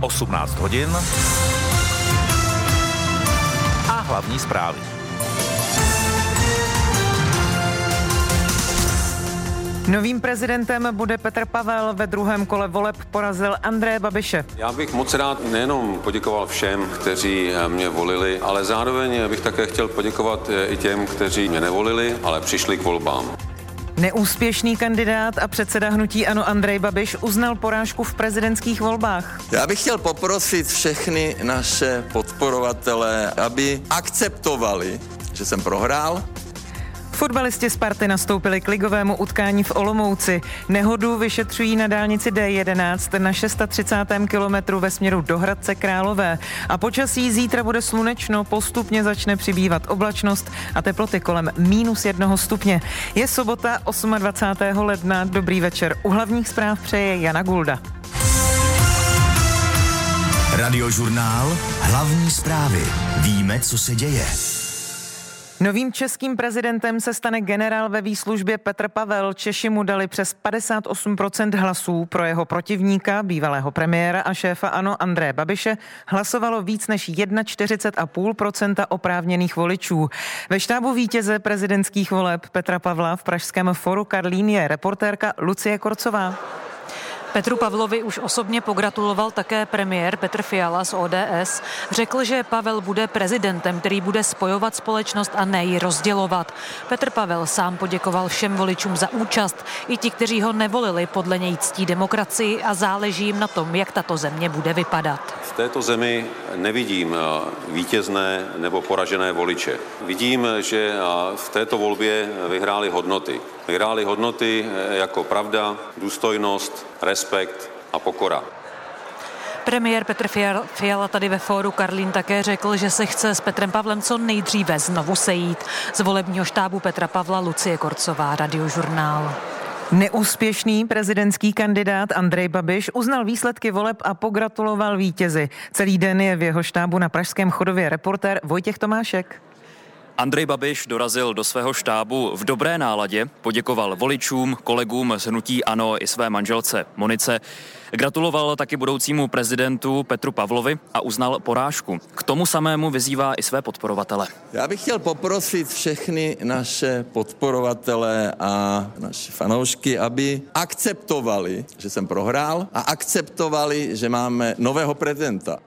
18 hodin a hlavní zprávy. Novým prezidentem bude Petr Pavel. Ve druhém kole voleb porazil André Babiše. Já bych moc rád nejenom poděkoval všem, kteří mě volili, ale zároveň bych také chtěl poděkovat i těm, kteří mě nevolili, ale přišli k volbám. Neúspěšný kandidát a předseda hnutí Ano Andrej Babiš uznal porážku v prezidentských volbách. Já bych chtěl poprosit všechny naše podporovatele, aby akceptovali, že jsem prohrál, Fotbalisti Sparty nastoupili k ligovému utkání v Olomouci. Nehodu vyšetřují na dálnici D11 na 630. kilometru ve směru do Hradce Králové. A počasí zítra bude slunečno, postupně začne přibývat oblačnost a teploty kolem minus jednoho stupně. Je sobota 28. ledna. Dobrý večer. U hlavních zpráv přeje Jana Gulda. Radiožurnál. Hlavní zprávy. Víme, co se děje. Novým českým prezidentem se stane generál ve výslužbě Petr Pavel. Češi mu dali přes 58% hlasů pro jeho protivníka, bývalého premiéra a šéfa ANO André Babiše, hlasovalo víc než 41,5% oprávněných voličů. Ve štábu vítěze prezidentských voleb Petra Pavla v pražském foru Karlín je reportérka Lucie Korcová. Petru Pavlovi už osobně pogratuloval také premiér Petr Fiala z ODS. Řekl, že Pavel bude prezidentem, který bude spojovat společnost a ne ji rozdělovat. Petr Pavel sám poděkoval všem voličům za účast, i ti, kteří ho nevolili, podle něj ctí demokracii a záleží jim na tom, jak tato země bude vypadat. V této zemi nevidím eh, vítězné nebo poražené voliče. Vidím, že eh, v této volbě vyhrály hodnoty. Vyhrály hodnoty eh, jako pravda, důstojnost, respekt a pokora. Premiér Petr Fiala tady ve fóru Karlín také řekl, že se chce s Petrem Pavlem co nejdříve znovu sejít. Z volebního štábu Petra Pavla Lucie Korcová, radiožurnál. Neúspěšný prezidentský kandidát Andrej Babiš uznal výsledky voleb a pogratuloval vítězi. Celý den je v jeho štábu na Pražském chodově reportér Vojtěch Tomášek. Andrej Babiš dorazil do svého štábu v dobré náladě, poděkoval voličům, kolegům z hnutí ANO i své manželce Monice. Gratuloval taky budoucímu prezidentu Petru Pavlovi a uznal porážku. K tomu samému vyzývá i své podporovatele. Já bych chtěl poprosit všechny naše podporovatele a naše fanoušky, aby akceptovali, že jsem prohrál a akceptovali, že máme nového prezidenta.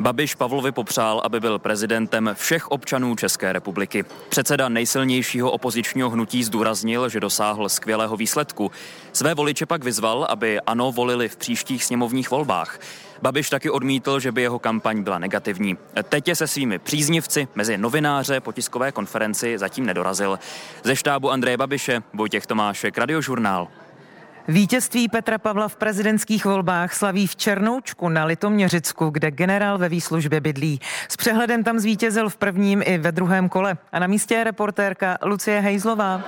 Babiš Pavlovi popřál, aby byl prezidentem všech občanů České republiky. Předseda nejsilnějšího opozičního hnutí zdůraznil, že dosáhl skvělého výsledku. Své voliče pak vyzval, aby ano volili v příštích sněmovních volbách. Babiš taky odmítl, že by jeho kampaň byla negativní. Teď je se svými příznivci mezi novináře po tiskové konferenci zatím nedorazil. Ze štábu Andreje Babiše, Vojtěch Tomášek, Radiožurnál. Vítězství Petra Pavla v prezidentských volbách slaví v Černoučku na Litoměřicku, kde generál ve výslužbě bydlí. S přehledem tam zvítězil v prvním i ve druhém kole. A na místě je reportérka Lucie Hejzlová.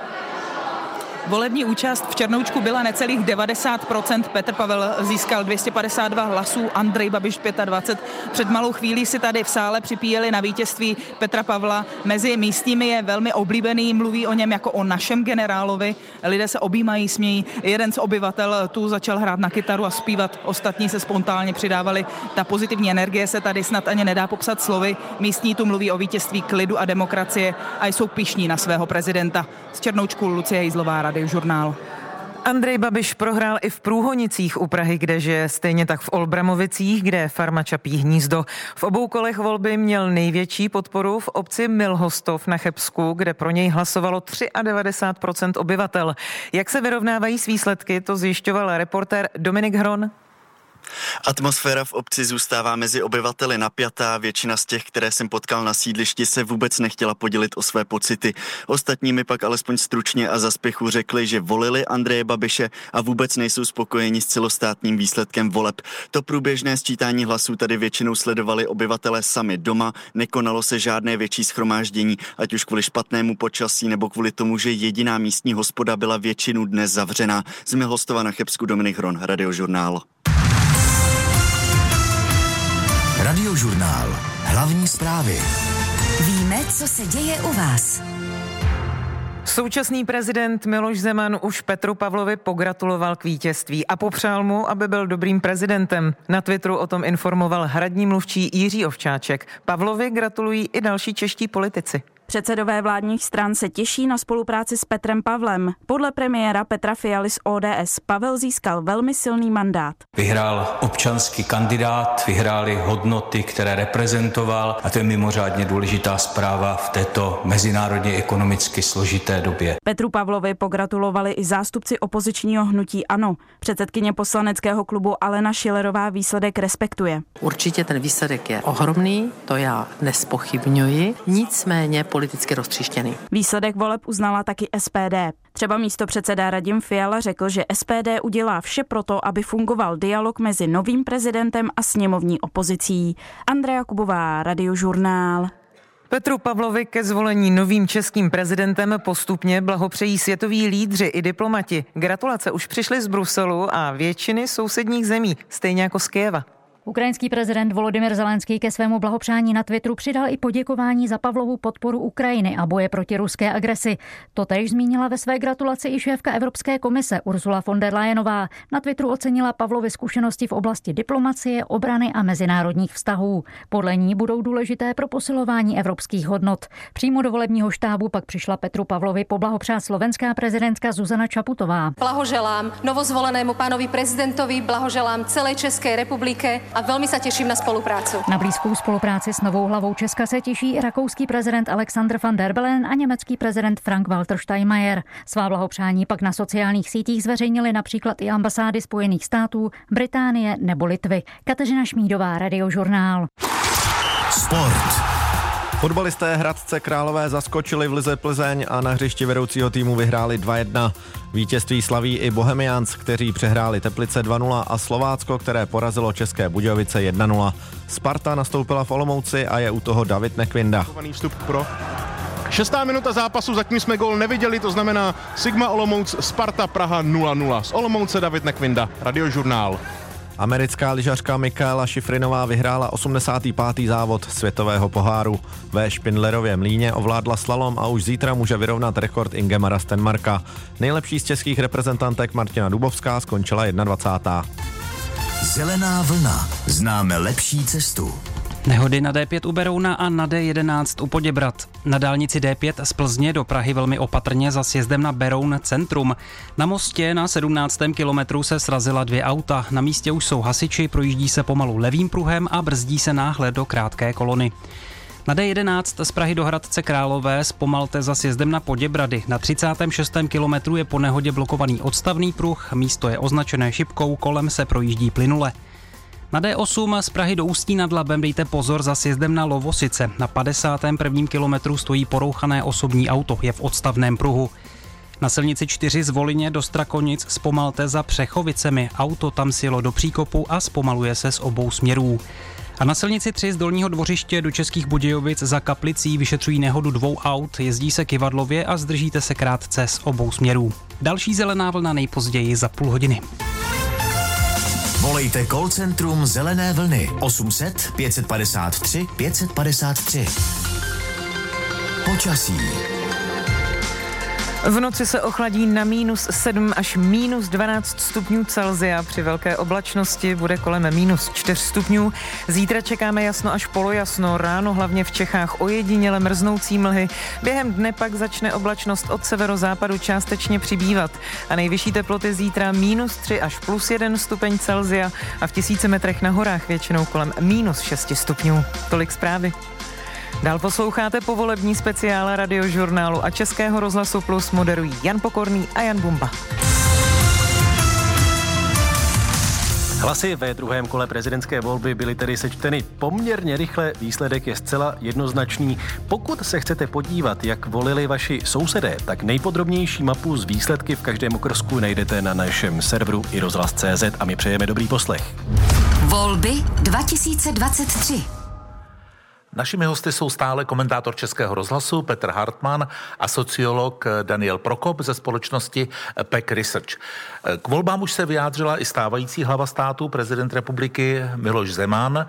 Volební účast v Černoučku byla necelých 90%. Petr Pavel získal 252 hlasů, Andrej Babiš 25. Před malou chvílí si tady v sále připíjeli na vítězství Petra Pavla. Mezi místními je velmi oblíbený, mluví o něm jako o našem generálovi. Lidé se objímají, smějí. Jeden z obyvatel tu začal hrát na kytaru a zpívat. Ostatní se spontánně přidávali. Ta pozitivní energie se tady snad ani nedá popsat slovy. Místní tu mluví o vítězství klidu a demokracie a jsou pišní na svého prezidenta. Z Černoučku Lucie Hejzlová, radiožurnál. Andrej Babiš prohrál i v Průhonicích u Prahy, kde žije, stejně tak v Olbramovicích, kde je farma Čapí hnízdo. V obou kolech volby měl největší podporu v obci Milhostov na Chebsku, kde pro něj hlasovalo 93% obyvatel. Jak se vyrovnávají s výsledky, to zjišťoval reportér Dominik Hron. Atmosféra v obci zůstává mezi obyvateli napjatá, většina z těch, které jsem potkal na sídlišti, se vůbec nechtěla podělit o své pocity. Ostatní mi pak alespoň stručně a za spěchu řekli, že volili Andreje Babiše a vůbec nejsou spokojeni s celostátním výsledkem voleb. To průběžné sčítání hlasů tady většinou sledovali obyvatele sami doma, nekonalo se žádné větší schromáždění, ať už kvůli špatnému počasí nebo kvůli tomu, že jediná místní hospoda byla většinu dnes zavřená. Z Milhostova na Chebsku Dominik Hron, Radiožurnál. Radiožurnál. Hlavní zprávy. Víme, co se děje u vás. Současný prezident Miloš Zeman už Petru Pavlovi pogratuloval k vítězství a popřál mu, aby byl dobrým prezidentem. Na Twitteru o tom informoval hradní mluvčí Jiří Ovčáček. Pavlovi gratulují i další čeští politici. Předsedové vládních stran se těší na spolupráci s Petrem Pavlem. Podle premiéra Petra Fialy z ODS Pavel získal velmi silný mandát. Vyhrál občanský kandidát, vyhráli hodnoty, které reprezentoval a to je mimořádně důležitá zpráva v této mezinárodně ekonomicky složité době. Petru Pavlovi pogratulovali i zástupci opozičního hnutí ANO. Předsedkyně poslaneckého klubu Alena Šilerová výsledek respektuje. Určitě ten výsledek je ohromný, to já nespochybňuji. Nicméně politicky roztříštěný. Výsledek voleb uznala taky SPD. Třeba místo předseda Radim Fiala řekl, že SPD udělá vše proto, aby fungoval dialog mezi novým prezidentem a sněmovní opozicí. Andrea Kubová, Radiožurnál. Petru Pavlovi ke zvolení novým českým prezidentem postupně blahopřejí světoví lídři i diplomati. Gratulace už přišly z Bruselu a většiny sousedních zemí, stejně jako z Kieva. Ukrajinský prezident Volodymyr Zelenský ke svému blahopřání na Twitteru přidal i poděkování za Pavlovu podporu Ukrajiny a boje proti ruské agresi. To tež zmínila ve své gratulaci i šéfka Evropské komise Ursula von der Leyenová. Na Twitteru ocenila Pavlovy zkušenosti v oblasti diplomacie, obrany a mezinárodních vztahů. Podle ní budou důležité pro posilování evropských hodnot. Přímo do volebního štábu pak přišla Petru Pavlovi poblahopřát slovenská prezidentka Zuzana Čaputová. Blahoželám novozvolenému pánovi prezidentovi, blahoželám celé České republike a velmi se těším na spolupráci. Na blízkou spolupráci s novou hlavou Česka se těší i rakouský prezident Alexander van der Bellen a německý prezident Frank-Walter Steinmeier. Svá blahopřání pak na sociálních sítích zveřejnili například i ambasády Spojených států, Británie nebo Litvy. Kateřina Šmídová, Radiožurnál. Sport. Fotbalisté Hradce Králové zaskočili v Lize Plzeň a na hřišti vedoucího týmu vyhráli 2-1. Vítězství slaví i Bohemians, kteří přehráli Teplice 2-0 a Slovácko, které porazilo České Budějovice 1-0. Sparta nastoupila v Olomouci a je u toho David Nekvinda. Vstup pro Šestá minuta zápasu, zatím jsme gol neviděli, to znamená Sigma Olomouc, Sparta Praha 0-0. Z Olomouce David Nekvinda, Radiožurnál. Americká lyžařka Michaela Šifrinová vyhrála 85. závod světového poháru. Ve Špindlerově mlíně ovládla slalom a už zítra může vyrovnat rekord Ingemara Stenmarka. Nejlepší z českých reprezentantek Martina Dubovská skončila 21. Zelená vlna. Známe lepší cestu. Nehody na D5 u Berouna a na D11 u Poděbrat. Na dálnici D5 z Plzně do Prahy velmi opatrně za sjezdem na Beroun centrum. Na mostě na 17. kilometru se srazila dvě auta. Na místě už jsou hasiči, projíždí se pomalu levým pruhem a brzdí se náhle do krátké kolony. Na D11 z Prahy do Hradce Králové zpomalte za sjezdem na Poděbrady. Na 36. kilometru je po nehodě blokovaný odstavný pruh, místo je označené šipkou, kolem se projíždí plynule. Na D8 z Prahy do Ústí nad Labem dejte pozor za sjezdem na Lovosice. Na 51. kilometru stojí porouchané osobní auto, je v odstavném pruhu. Na silnici 4 z Volině do Strakonic zpomalte za Přechovicemi. Auto tam sjelo do příkopu a zpomaluje se z obou směrů. A na silnici 3 z Dolního dvořiště do Českých Budějovic za Kaplicí vyšetřují nehodu dvou aut, jezdí se kivadlově a zdržíte se krátce z obou směrů. Další zelená vlna nejpozději za půl hodiny. Volejte call centrum Zelené vlny 800 553 553. Počasí. V noci se ochladí na minus 7 až minus 12 stupňů Celzia. Při velké oblačnosti bude kolem minus 4 stupňů. Zítra čekáme jasno až polojasno. Ráno hlavně v Čechách ojediněle mrznoucí mlhy. Během dne pak začne oblačnost od severozápadu částečně přibývat. A nejvyšší teploty zítra minus 3 až plus 1 stupeň Celzia a v tisíce metrech na horách většinou kolem minus 6 stupňů. Tolik zprávy. Dál posloucháte povolební speciál radiožurnálu a Českého rozhlasu Plus moderují Jan Pokorný a Jan Bumba. Hlasy ve druhém kole prezidentské volby byly tedy sečteny poměrně rychle, výsledek je zcela jednoznačný. Pokud se chcete podívat, jak volili vaši sousedé, tak nejpodrobnější mapu z výsledky v každém okrsku najdete na našem serveru i rozhlas.cz a my přejeme dobrý poslech. Volby 2023. Našimi hosty jsou stále komentátor Českého rozhlasu Petr Hartmann a sociolog Daniel Prokop ze společnosti PEC Research. K volbám už se vyjádřila i stávající hlava státu, prezident republiky Miloš Zeman.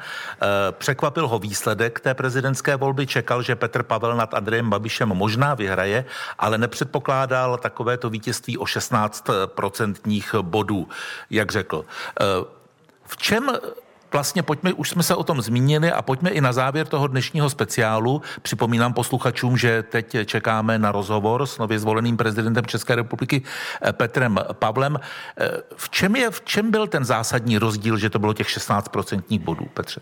Překvapil ho výsledek té prezidentské volby, čekal, že Petr Pavel nad Andrejem Babišem možná vyhraje, ale nepředpokládal takovéto vítězství o 16 procentních bodů, jak řekl. V čem vlastně pojďme, už jsme se o tom zmínili a pojďme i na závěr toho dnešního speciálu. Připomínám posluchačům, že teď čekáme na rozhovor s nově zvoleným prezidentem České republiky eh, Petrem Pavlem. Eh, v čem, je, v čem byl ten zásadní rozdíl, že to bylo těch 16% bodů, Petře?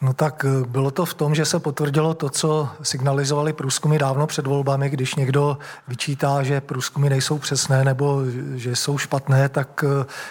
No tak eh, bylo to v tom, že se potvrdilo to, co signalizovali průzkumy dávno před volbami, když někdo vyčítá, že průzkumy nejsou přesné nebo že jsou špatné, tak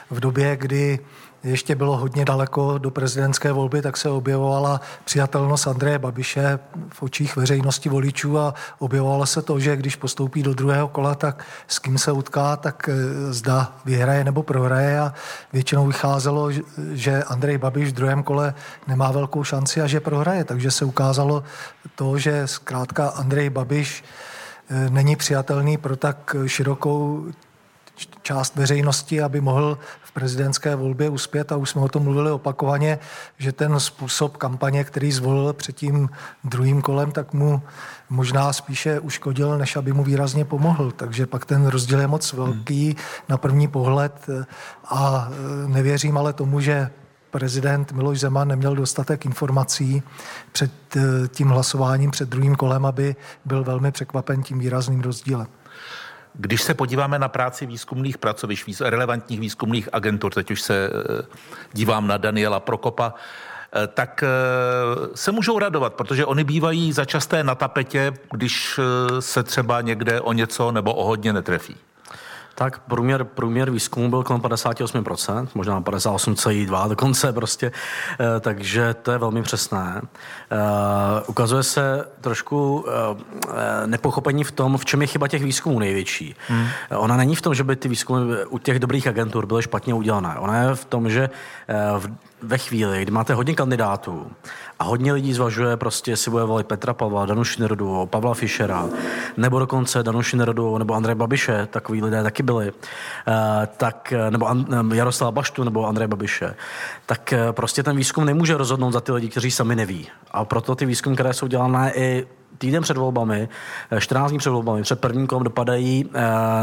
v době, kdy ještě bylo hodně daleko do prezidentské volby, tak se objevovala přijatelnost Andreje Babiše v očích veřejnosti voličů a objevovalo se to, že když postoupí do druhého kola, tak s kým se utká, tak eh, zda vyhraje nebo prohraje a většinou vycházelo, že Andrej Babiš v druhém kole nemá velkou šanci a že prohraje. Takže se ukázalo to, že zkrátka Andrej Babiš eh, není přijatelný pro tak širokou část veřejnosti, aby mohl prezidentské volbě uspět a už jsme o tom mluvili opakovaně, že ten způsob kampaně, který zvolil před tím druhým kolem, tak mu možná spíše uškodil, než aby mu výrazně pomohl. Takže pak ten rozdíl je moc velký hmm. na první pohled a e, nevěřím ale tomu, že prezident Miloš Zeman neměl dostatek informací před e, tím hlasováním, před druhým kolem, aby byl velmi překvapen tím výrazným rozdílem. Když se podíváme na práci výzkumných pracovišť, relevantních výzkumných agentur, teď už se eh, dívám na Daniela Prokopa, eh, tak eh, se můžou radovat, protože oni bývají začasté na tapetě, když se třeba někde o něco nebo o hodně netrefí. Tak průměr, průměr výzkumu byl kolem 58%, možná 58,2 dokonce prostě, e, takže to je velmi přesné. E, ukazuje se trošku e, nepochopení v tom, v čem je chyba těch výzkumů největší. Hmm. Ona není v tom, že by ty výzkumy u těch dobrých agentur byly špatně udělané. Ona je v tom, že v ve chvíli, kdy máte hodně kandidátů a hodně lidí zvažuje prostě, jestli bude volit Petra Pavla, Danu Šinerodovou, Pavla Fischera, nebo dokonce Danu Šinerodovou nebo Andrej Babiše, takový lidé taky byli, eh, tak, nebo Jaroslava Baštu nebo Andrej Babiše, tak eh, prostě ten výzkum nemůže rozhodnout za ty lidi, kteří sami neví. A proto ty výzkumy, které jsou dělané i týden před volbami, 14 eh, dní před volbami, před prvním kolem dopadají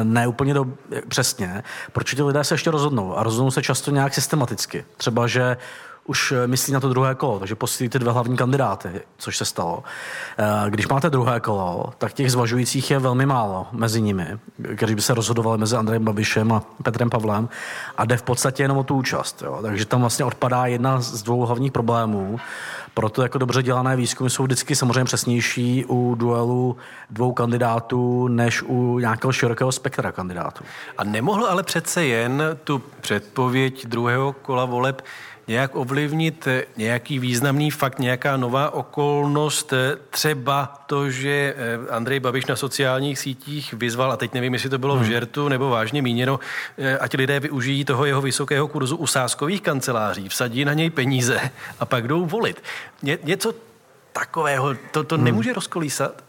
ne úplně do, přesně, proč ti lidé se ještě rozhodnou a rozhodnou se často nějak systematicky. Třeba, že už eh, myslí na to druhé kolo, takže posílíte dva hlavní kandidáty, což se stalo. Eh, když máte druhé kolo, tak těch zvažujících je velmi málo mezi nimi, kteří by se rozhodovali mezi Andrejem Babišem a Petrem Pavlem a jde v podstatě jenom o tu účast. Jo. Takže tam vlastně odpadá jedna z dvou hlavních problémů. Proto jako dobře dělané výzkumy jsou vždycky samozřejmě přesnější u duelu dvou kandidátů, než u nějakého širokého spektra kandidátů. A nemohl ale přece jen tu předpověď druhého kola voleb nějak ovlivnit nějaký významný fakt, nějaká nová okolnost, třeba to, že eh, Andrej Babiš na sociálních sítích vyzval, a teď nevím, jestli to bylo v hmm. žertu nebo vážně míněno, eh, ať lidé využijí toho jeho vysokého kurzu u sáskových kanceláří, vsadí na něj peníze a pak jdou volit. Ně, něco takového, to, to hmm. nemůže rozkolísat?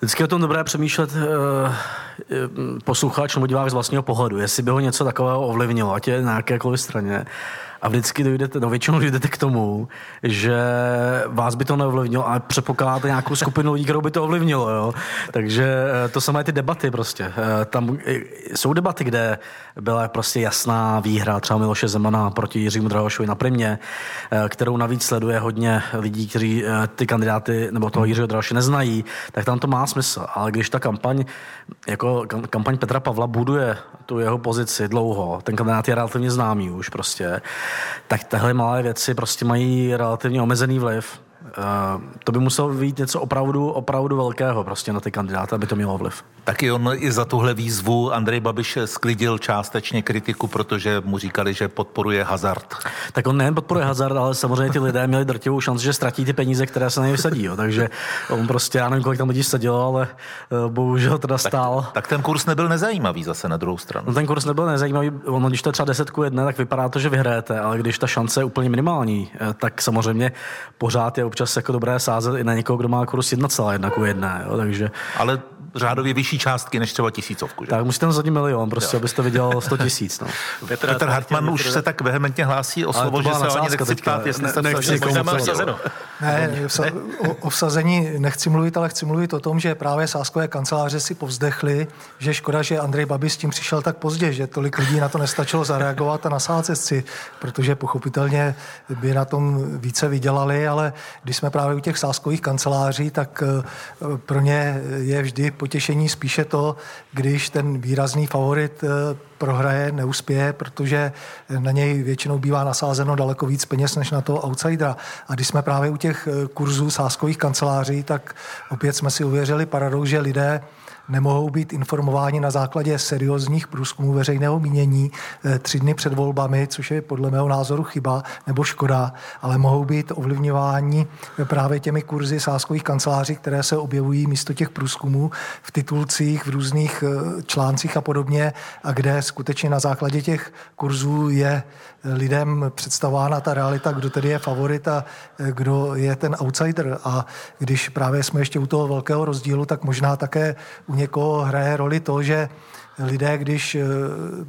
Vždycky o tom dobré přemýšlet posluchač nebo divák z vlastního pohledu, jestli by ho něco takového ovlivnilo, ať je na jakékoliv straně a vždycky dojdete, no většinou dojdete k tomu, že vás by to neovlivnilo, ale předpokládáte nějakou skupinu lidí, kterou by to ovlivnilo, jo. Takže eh, to samé ty debaty prostě. Eh, tam jsou debaty, kde byla prostě jasná výhra třeba Miloše Zemana proti Jiřímu Drahošovi na primě, eh, kterou navíc sleduje hodně lidí, kteří ty kandidáty nebo toho Jiřího Drahoše neznají, tak tam to má smysl. Ale když ta kampaň, jako kampaň Petra Pavla buduje tu jeho pozici dlouho, ten kandidát je relativně známý už prostě, tak tahle malé věci prostě mají relativně omezený vliv. To by muselo být něco opravdu, opravdu velkého prostě na ty kandidáty, aby to mělo vliv. Taky on i za tuhle výzvu Andrej Babiš sklidil částečně kritiku, protože mu říkali, že podporuje hazard. Tak on nejen podporuje hazard, ale samozřejmě ty lidé měli drtivou šanci, že ztratí ty peníze, které se na něj vsadí. Jo. Takže on prostě, já nevím, kolik tam lidí sadilo, ale eh, bohužel teda stál. Tak, tak ten kurz nebyl nezajímavý zase na druhou stranu. No ten kurz nebyl nezajímavý. Ono, když to je třeba desetku jedné, tak vypadá to, že vyhrajete, ale když ta šance je úplně minimální, eh, tak samozřejmě pořád je občas jako dobré sázet i na někoho, kdo má kurz 1,1 ku 1. Jo. Takže... Ale řádově vyšší částky než třeba tisícovku. Že? Tak musíte za milion, prostě, jo. abyste viděl 100 tisíc. No. Petr, Petr Hartmann už se tak vehementně hlásí o slovo, že se ani nechci ptát, jestli se nechci Ne, o, vsazení nechci mluvit, ale chci mluvit o tom, že právě sáskové kanceláře si povzdechli, že škoda, že Andrej Babiš s tím přišel tak pozdě, že tolik lidí na to nestačilo zareagovat a nasázet si, protože pochopitelně by na tom více vydělali, ale když jsme právě u těch sáskových kanceláří, tak eh, pro ně je vždy potěšení spíše to, když ten výrazný favorit eh, prohraje, neuspěje, protože na něj většinou bývá nasázeno daleko víc peněz než na toho outsidera. A když jsme právě u těch eh, kurzů sáskových kanceláří, tak opět jsme si uvěřili paradox, že lidé nemohou být informováni na základě seriózních průzkumů veřejného mínění eh, tři dny před volbami, což je podle mého názoru chyba nebo škoda, ale mohou být ovlivňováni právě těmi kurzy sáskových kanceláří, které se objevují místo těch průzkumů v titulcích, v různých eh, článcích a podobně, a kde skutečně na základě těch kurzů je lidem představována ta realita, kdo tedy je favorit a eh, kdo je ten outsider. A když právě jsme ještě u toho velkého rozdílu, tak možná také u někoho hraje roli to, že lidé, když eh,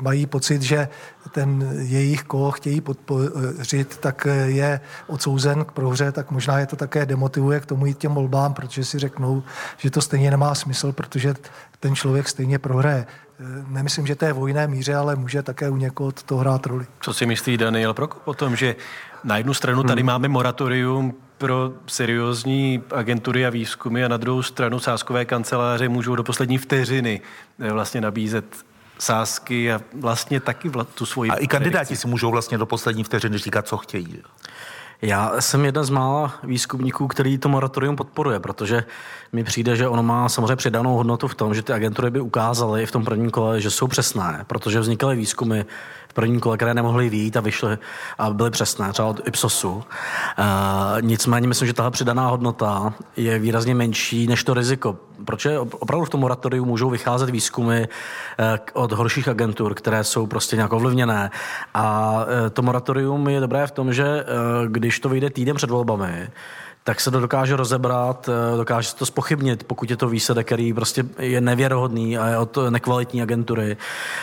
mají pocit, že ten jejich, koho chtějí podpořit, tak eh, je odsouzen k prohře, tak možná je to také demotivuje k tomu jít těm volbám, protože si řeknou, že to stejně nemá smysl, protože ten člověk stejně prohraje. Eh, nemyslím, že to je v vojné míře, ale může také u někoho to hrát roli. Co si myslí Daniel Prokop o tom, že na jednu stranu tady hmm. máme moratorium pro seriózní agentury a výzkumy a na druhou stranu sáskové kanceláře můžou do poslední vteřiny eh, vlastně nabízet sásky a vlastně taky vla, tu svoji... A i kandidáti predikci. si můžou vlastně do poslední vteřiny říkat, co chtějí. Já jsem jedna z mála výzkumníků, který to moratorium podporuje, protože mi přijde, že ono má samozřejmě přidanou hodnotu v tom, že ty agentury by ukázaly v tom prvním kole, že jsou přesné, protože vznikaly výzkumy v prvním kole, které nemohly výjít a vyšly a byly přesné, třeba od Ipsosu. Uh, nicméně myslím, že tahle přidaná hodnota je výrazně menší než to riziko. Proč je opravdu v tom moratoriu můžou vycházet výzkumy uh, od horších agentur, které jsou prostě nějak ovlivněné. A uh, to moratorium je dobré v tom, že když to vyjde týden před volbami, tak se to dokáže rozebrat, eh, dokáže se to spochybnit, pokud je to výsledek, který prostě je nevěrohodný a je od nekvalitní agentury.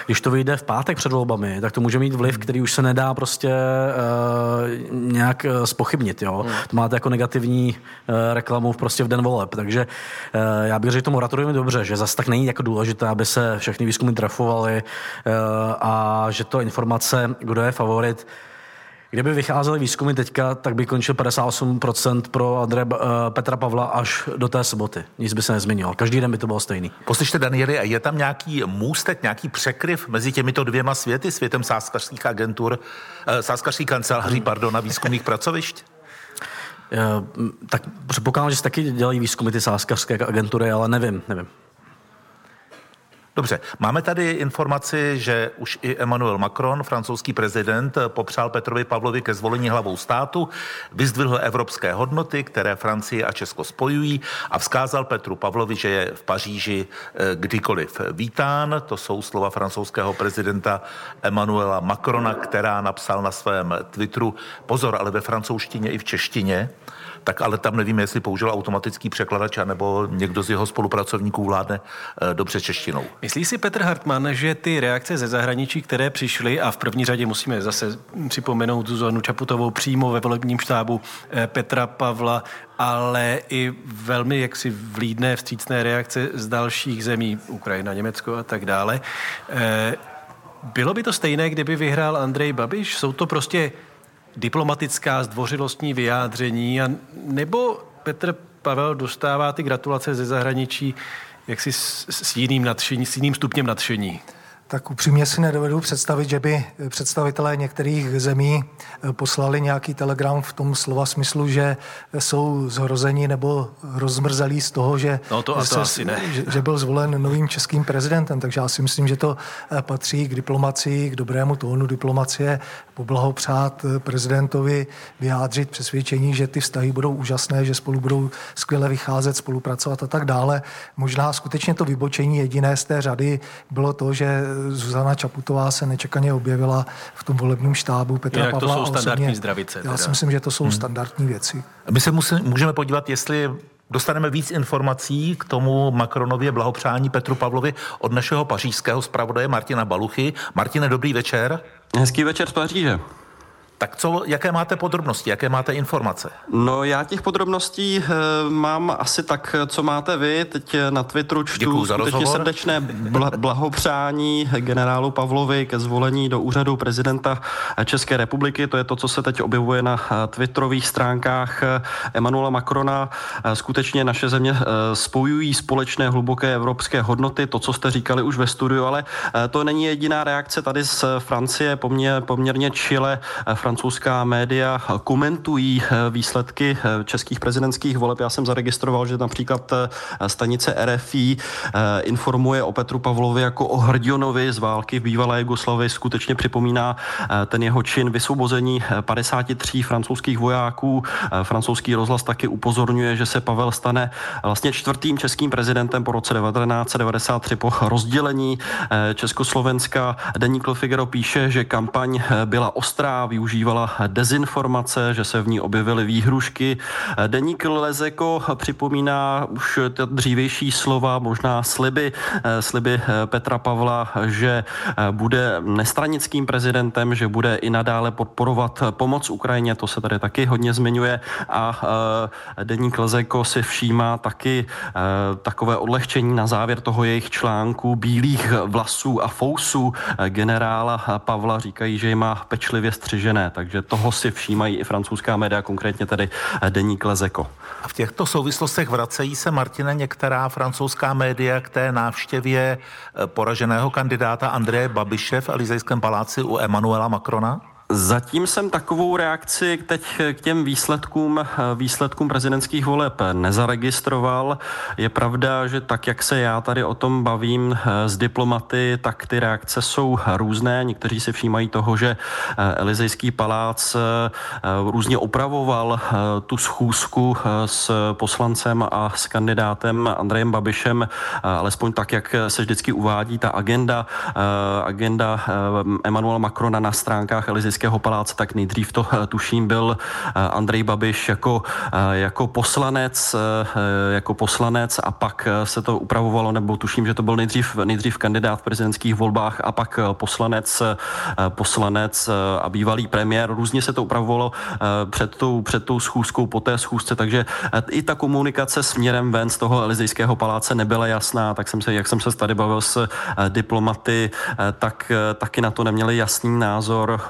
Když to vyjde v pátek před volbami, tak to může mít vliv, který už se nedá prostě uh, nějak eh, spochybnit. Jo? Hmm. To máte jako negativní uh, reklamu prostě v den voleb. Takže uh, já bych řekl, že to moratorium je dobře, že zase tak není jako důležité, aby se všechny výzkumy trafovaly uh, a že to informace, kdo je favorit, Kdyby vycházely výzkumy teďka, tak by končil 58% pro Andre, uh, Petra Pavla až do té soboty. Nic by se nezměnilo. Každý den by to bylo stejný. Poslyšte, Danieli, je tam nějaký můstek, nějaký překryv mezi těmito dvěma světy, světem sáskařských agentur, uh, sáskařských kanceláří, pardon, a výzkumných pracovišť? Uh, tak předpokládám, že se taky dělají výzkumy ty sáskařské agentury, ale nevím, nevím. Dobře, máme tady informaci, že už i Emmanuel Macron, francouzský prezident, popřál Petrovi Pavlovi ke zvolení hlavou státu, vyzdvihl evropské hodnoty, které Francii a Česko spojují a vzkázal Petru Pavlovi, že je v Paříži eh, kdykoliv vítán. To jsou slova francouzského prezidenta Emmanuela Macrona, která napsal na svém Twitteru, pozor, ale ve francouzštině i v češtině, tak ale tam nevíme, jestli použil automatický překladač, nebo někdo z jeho spolupracovníků vládne eh, dobře češtinou. Myslí si Petr Hartmann, že ty reakce ze zahraničí, které přišly, a v první řadě musíme zase připomenout Zuzanu Čaputovou přímo ve volebním štábu eh, Petra Pavla, ale i velmi jaksi vlídné vstřícné reakce z dalších zemí, Ukrajina, Německo a tak dále. Eh, bylo by to stejné, kdyby vyhrál Andrej Babiš? Jsou to prostě diplomatická zdvořilostní vyjádření, a nebo Petr Pavel dostává ty gratulace ze zahraničí jaksi s, s jiným nadšení, s jiným stupněm nadšení? Tak upřímně si nedovedu představit, že by představitelé některých zemí eh, poslali nějaký telegram v tom slova smyslu, že jsou zhrozeni nebo rozmrzelí z toho, že, no to, to se, asi ne. Že, že byl zvolen novým českým prezidentem. Takže já si myslím, že to eh, patří k diplomacii, k dobrému tónu diplomacie, poblahopřát eh, prezidentovi, vyjádřit přesvědčení, že ty vztahy budou úžasné, že spolu budou skvěle vycházet, spolupracovat a tak dále. Možná skutečně to vybočení jediné z té řady bylo to, že Zuzana Čaputová se nečekaně objevila v tom volebním štábu Petra Jinak Pavla. to jsou standardní osobně, zdravice. Já si myslím, že to jsou hmm. standardní věci. My se musí, můžeme podívat, jestli Dostaneme víc informací k tomu Macronově blahopřání Petru Pavlovi od našeho pařížského zpravodaje Martina Baluchy. Martine, dobrý večer. Hezký večer z Paříže. Tak co, jaké máte podrobnosti, jaké máte informace? No já těch podrobností e, mám asi tak, co máte vy. Teď na Twitteru čtu Děkuju skutečně srdečné bla, blahopřání generálu Pavlovi ke zvolení do úřadu prezidenta České republiky. To je to, co se teď objevuje na eh, twitterových stránkách eh, Emanuela Macrona. Skutečně naše země spojují společné hluboké evropské hodnoty, to, co jste říkali už ve studiu, ale to není jediná reakce tady z Francie, poměr, poměrně čile francouzská média komentují eh, výsledky eh, českých prezidentských voleb. Já jsem zaregistroval, že například eh, stanice RFI informuje o Petru Pavlovi jako o hrdionovi z války v bývalé Jugoslavii. Skutečně připomíná ten jeho čin vysvobození 53 francouzských vojáků. Francouzský rozhlas taky upozorňuje, že se Pavel stane vlastně čtvrtým českým prezidentem po roce 1993 po rozdělení Československa. Deník Figaro píše, že kampaň byla ostrá, využívá používala dezinformace, že se v ní objevily výhrušky. Deník Lezeko připomíná už ta dřívější slova, možná sliby, sliby Petra Pavla, že bude nestranickým prezidentem, že bude i nadále podporovat pomoc Ukrajině, to se tady taky hodně zmiňuje a Deník Lezeko si všímá taky takové odlehčení na závěr toho jejich článku bílých vlasů a fousů generála Pavla. Říkají, že je má pečlivě střižené takže toho si všímají i francouzská média, konkrétně tedy deník Lezeko. A v těchto souvislostech vracejí se, Martine, některá francouzská média k té návštěvě eh, poraženého kandidáta Andreje Babiše v Elizejském paláci u Emmanuela Macrona? Zatím jsem takovou reakci teď k těm výsledkům, výsledkům prezidentských voleb nezaregistroval. Je pravda, že tak, jak se já tady o tom bavím s diplomaty, tak ty reakce jsou různé. Někteří si všímají toho, že Elizejský palác různě opravoval tu schůzku s poslancem a s kandidátem Andrejem Babišem, alespoň tak, jak se vždycky uvádí ta agenda, agenda Emmanuela Macrona na stránkách Elizejského prezidentského paláce, tak nejdřív to eh, tuším byl eh, Andrej Babiš jako, eh, jako poslanec, jako poslanec a pak se to upravovalo, nebo tuším, že to byl nejdřív, nejdřív kandidát v prezidentských volbách a pak poslanec, poslanec a bývalý premiér. Různě se to upravovalo před tou, před tou schůzkou, po té schůzce, takže i ta komunikace směrem ven z toho Elizejského paláce nebyla jasná, tak jsem se, jak jsem se tady bavil s diplomaty, tak taky na to neměli jasný názor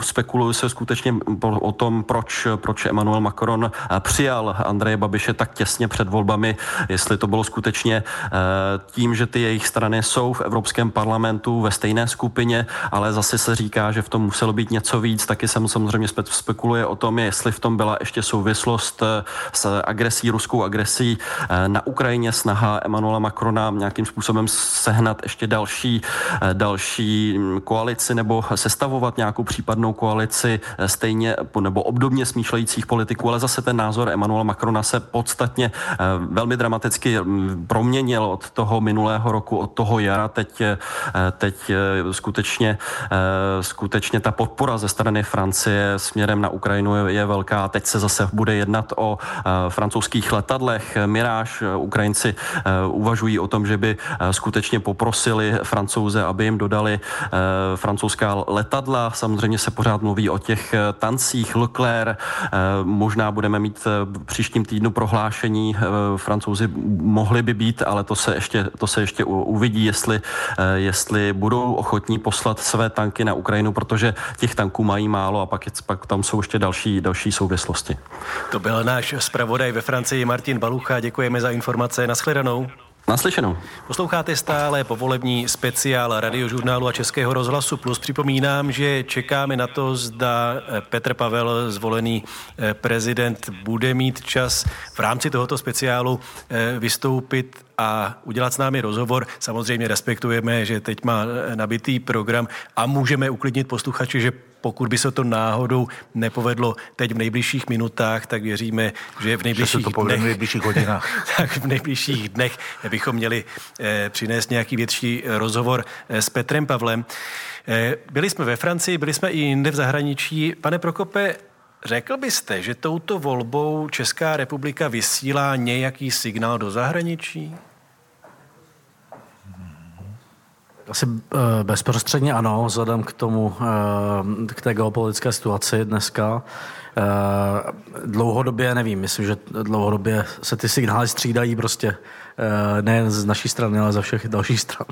spekuluje se skutečně o tom, proč, proč Emmanuel Macron eh, přijal Andreje Babiše tak těsně před volbami, jestli to bylo skutečně eh, tím, že ty jejich strany jsou v Evropském parlamentu ve stejné skupině, ale zase se říká, že v tom muselo být něco víc. Taky se samozřejmě spekuluje o tom, jestli v tom byla ještě souvislost eh, s agresí, ruskou agresí na Ukrajině, snaha Emmanuela Macrona nějakým způsobem sehnat ještě další, další hm, koalici nebo sestavovat nějakou případnou koalici eh, stejně nebo obdobně smýšlejících politiků, ale zase ten názor Emmanuela Macrona se podstatně eh, velmi dramaticky mm, proměnil od toho minulého roku, od toho jara. Teď, eh, teď skutečně, skutečně ta podpora ze strany Francie směrem na Ukrajinu je, velká. Teď se zase bude jednat o francouzských letadlech Mirage. Ukrajinci uvažují o tom, že by skutečně poprosili francouze, aby jim dodali francouzská letadla. Samozřejmě Samozřejmě se pořád mluví o těch eh, tancích Leclerc. Eh, možná budeme mít eh, příštím týdnu prohlášení. Francouzi mohli by být, ale to se ještě, to se ještě uvidí, jestli, jestli budou ochotní poslat své tanky na Ukrajinu, protože těch tanků mají málo a pak, pak tam jsou ještě další, další souvislosti. To byl náš zpravodaj ve Francii Martin Balucha. Děkujeme za informace. Naschledanou. Naslyšenou. Posloucháte stále povolební speciál radiožurnálu a Českého rozhlasu Plus. Připomínám, že čekáme na to, zda eh, Petr Pavel, zvolený eh, prezident, bude mít čas v rámci tohoto speciálu eh, vystoupit a udělat s námi rozhovor. Samozřejmě respektujeme, že teď má nabitý program a můžeme uklidnit posluchače, že pokud by se to náhodou nepovedlo teď v nejbližších minutách, tak věříme, že v nejbližších, že to dnech, v nejbližších hodinách. tak v nejbližších dnech bychom měli eh, přinést nějaký větší rozhovor eh, s Petrem Pavlem. Eh, byli jsme ve Francii, byli jsme i jinde v zahraničí. Pane Prokope, Řekl byste, že touto volbou Česká republika vysílá nějaký signál do zahraničí? Asi uh, bezprostředně ano, vzhledem k tomu, uh, k té geopolitické situaci dneska. Uh, dlouhodobě nevím, myslím, že dlouhodobě se ty signály střídají prostě ne z naší strany, ale ze všech dalších stran.